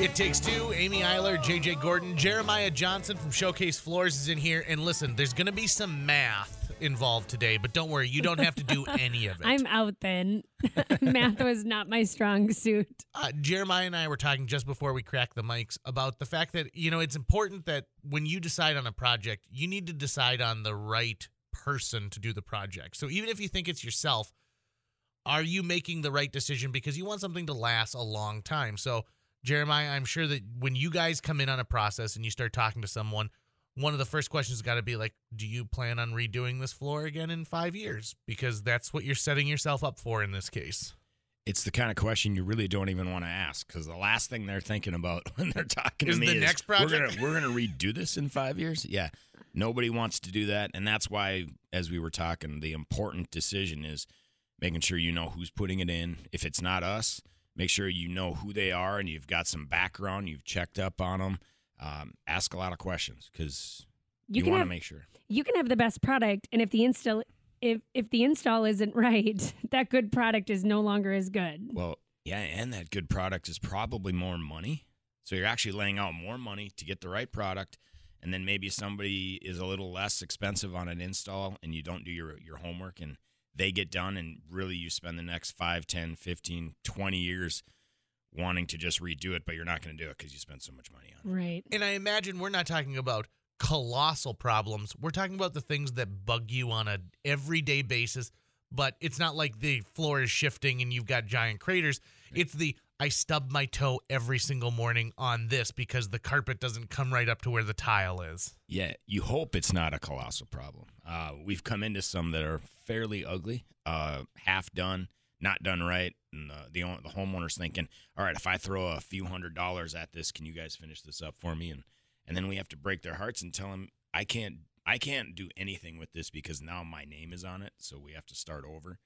It takes two. Amy Eiler, JJ Gordon, Jeremiah Johnson from Showcase Floors is in here. And listen, there's going to be some math involved today, but don't worry, you don't have to do any of it. I'm out then. Math was not my strong suit. uh, Jeremiah and I were talking just before we cracked the mics about the fact that, you know, it's important that when you decide on a project, you need to decide on the right person to do the project. So even if you think it's yourself, are you making the right decision because you want something to last a long time? So, Jeremiah, I'm sure that when you guys come in on a process and you start talking to someone, one of the first questions got to be like, do you plan on redoing this floor again in five years? Because that's what you're setting yourself up for in this case. It's the kind of question you really don't even want to ask because the last thing they're thinking about when they're talking Is to me the is next we're project." gonna we're gonna redo this in five years. Yeah, nobody wants to do that, and that's why, as we were talking, the important decision is making sure you know who's putting it in. If it's not us, make sure you know who they are and you've got some background. You've checked up on them. Um, ask a lot of questions because You you, want to make sure. you can have the best product, and if the install if if the install isn't right, that good product is no longer as good. Well, yeah, and that good product is probably more money. So you're actually laying out more money to get the right product. And then maybe somebody is a little less expensive on an install and you don't do your, your homework and they get done and really you spend the next 5, 10, 15, 20 years wanting to just redo it, but you're not going to do it because you spent so much money on it. Right. And I imagine we're not talking about colossal problems. We're talking about the things that bug you on a everyday basis, but it's not like the floor is shifting and you've got giant craters. It's the I stub my toe every single morning on this because the carpet doesn't come right up to where the tile is. Yeah, you hope it's not a colossal problem. Uh, we've come into some that are fairly ugly, uh, half done, not done right, and uh, the the homeowner's thinking, "All right, if I throw a few hundred dollars at this, can you guys finish this up for me?" And and then we have to break their hearts and tell them, "I can't, I can't do anything with this because now my name is on it, so we have to start over."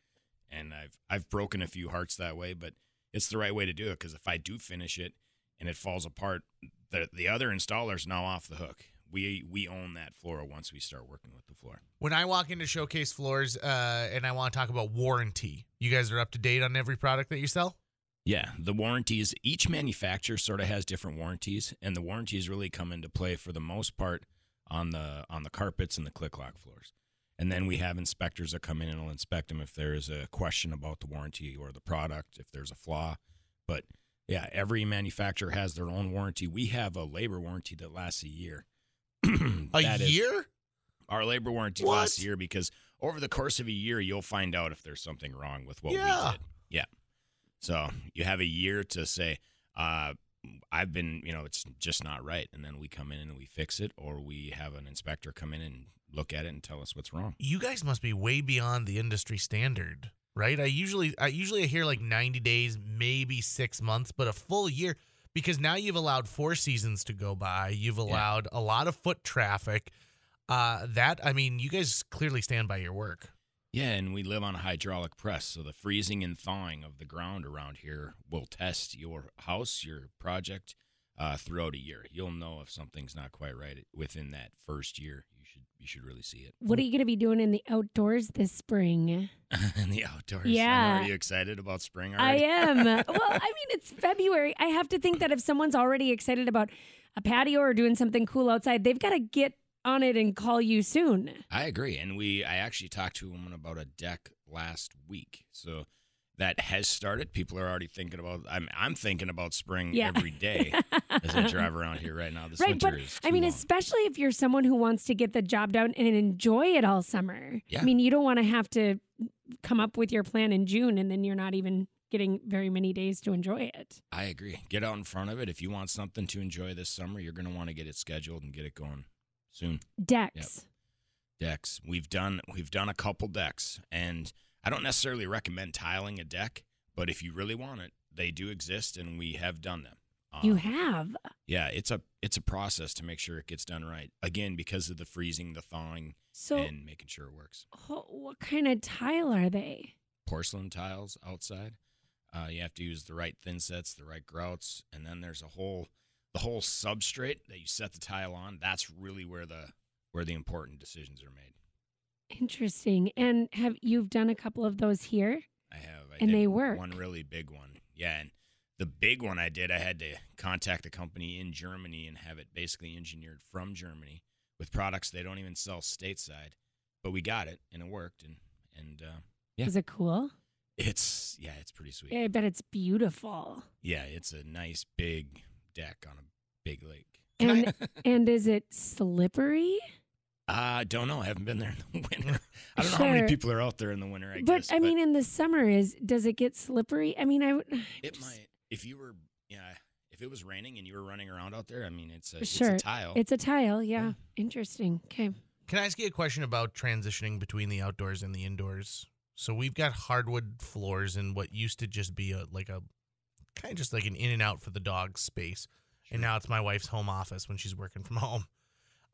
And I've I've broken a few hearts that way, but it's the right way to do it because if I do finish it and it falls apart, the the other installer's now off the hook. We we own that floor once we start working with the floor. When I walk into Showcase Floors uh, and I want to talk about warranty, you guys are up to date on every product that you sell? Yeah, the warranties. Each manufacturer sort of has different warranties, and the warranties really come into play for the most part on the on the carpets and the click lock floors. And then we have inspectors that come in and will inspect them if there is a question about the warranty or the product, if there's a flaw. But yeah, every manufacturer has their own warranty. We have a labor warranty that lasts a year. A year? our labor warranty What? lasts a year because over the course of a year, you'll find out if there's something wrong with what Yeah. we did. Yeah. So you have a year to say, uh, I've been, you know, it's just not right. And then we come in and we fix it, or we have an inspector come in and look at it and tell us what's wrong. you guys must be way beyond the industry standard, right? I usually I usually hear like 90 days, maybe 6 months, but a full year because now you've allowed four seasons to go by. You've allowed a lot of foot traffic. Uh that I mean, you guys clearly stand by your work. Yeah, and we live on a hydraulic press, so the freezing and thawing of the ground around here will test your house, your project, uh, throughout a year. You'll know if something's not quite right within that first year. You should really see it. What are you going to be doing in the outdoors this spring? in the outdoors. Know. Yeah. Are you excited about spring I am. well, I mean, it's February. I have to think that if someone's already excited about a patio or doing something cool outside, they've got to get on it and call you soon. I agree. And we I actually talked to a woman about a deck last week. So that has started. People are already thinking about I'm I'm thinking about spring Yeah. every day as I drive around here right now. This right, winter but is I mean, long. especially if you're someone who wants to get the job done and enjoy it all summer. Yeah. I mean, you don't want to have to come up with your plan in June and then you're not even getting very many days to enjoy it. I agree. Get out in front of it. If you want something to enjoy this summer, you're going to want to get it scheduled and get it going soon. Decks. Yep. Decks. We've done we've done a couple decks, and I don't necessarily recommend tiling a deck, but if you really want it, they do exist, and we have done them. You Um, have. yeah, it's a it's a process to make sure it gets done right. Again, because of the freezing, the thawing, So, and making sure it works. what kind of tile are they? Porcelain tiles outside. Uh, you have to use the right thin sets, the right grouts, and then there's a whole the whole substrate that you set the tile on. That's really where the where the important decisions are made. Interesting. And have you've done a couple of those here? I have. I And they work. One really big one. Yeah, and the big one I did, I had to contact a company in Germany and have it basically engineered from Germany with products they don't even sell stateside. But we got it and it worked, and and uh, Yeah. Is it cool? it's yeah, it's pretty sweet. I bet it's beautiful. Yeah, it's a nice big deck on a big lake. And and is it slippery? Uh, I don't know. I haven't been there in the winter. I don't know how many people are out there in the winter. I but guess, I mean, in the summer, is does it get slippery? I mean, I would. it just- might. If you were, yeah, if it was raining and you were running around out there, I mean, it's a Sure. it's a tile. It's a tile. Yeah. Yeah. Interesting. Okay. Can I ask you a question about transitioning between the outdoors and the indoors? So we've got hardwood floors in what used to just be a like a kind of just like an in and out for the dog space, and now it's my wife's home office when she's working from home.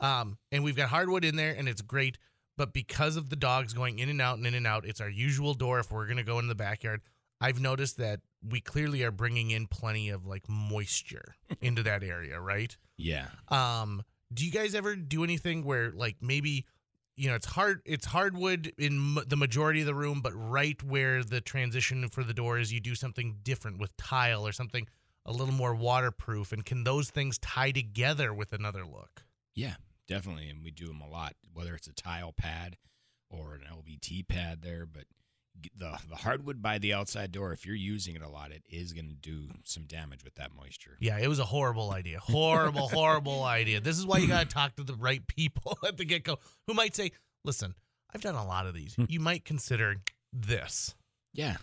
Um, and we've got hardwood in there, and it's great. But because of the dogs going in and out and in and out, it's our usual door if we're gonna go in the backyard. I've noticed that we clearly are bringing in plenty of like moisture into that area, right? yeah. Um, do you guys ever do anything where like maybe you know it's hard it's hardwood in m- the majority of the room, but right where the transition for the door is, you do something different with tile or something a little more waterproof, and can those things tie together with another look? Yeah, definitely. And we do them a lot, whether it's a tile pad or an LVT pad there. But the the hardwood by the outside door, if you're using it a lot, it is going to do some damage with that moisture. Yeah, it was a horrible idea. Horrible, horrible idea. This is why you got to talk to the right people at the get go who might say, listen, I've done a lot of these. Hmm. You might consider this. Yeah,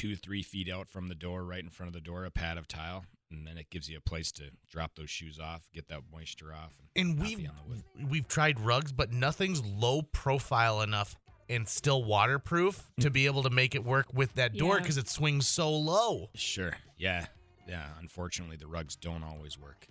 two three feet out from the door, right in front of the door, a pad of tile, and then it gives you a place to drop those shoes off, get that moisture off, And not we've on the wood. we've tried rugs, but nothing's low profile enough and still waterproof to be able to make it work with that door Yeah. because it swings so low. Sure. Yeah. Yeah. Unfortunately, the rugs don't always work.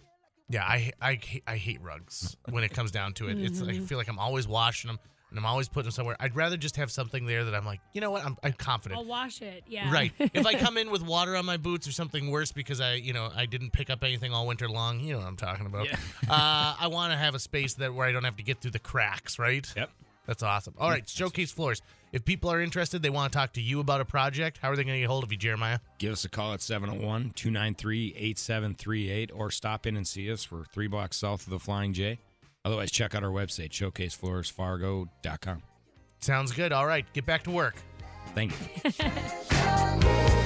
Yeah, I I I hate rugs when it comes down to it. It's I mm-hmm. feel like I'm always washing them and I'm always putting them somewhere. I'd rather just have something there that I'm like, you know what, I'm I'm confident. I'll wash it. Yeah. Right. if I come in with water on my boots or something worse because I, you know, I didn't pick up anything all winter long, you know what I'm talking about. Yeah. uh, I want to have a space that where I don't have to get through the cracks, right? Yep. That's awesome. All right, Showcase Floors. If people are interested, they want to talk to you about a project, how are they going to get hold of you, Jeremiah? Give us a call at 701 293 8738 or stop in and see us. We're three blocks south of the Flying J. Otherwise, check out our website, showcasefloorsfargo.com. Sounds good. All right, get back to work. Thank you.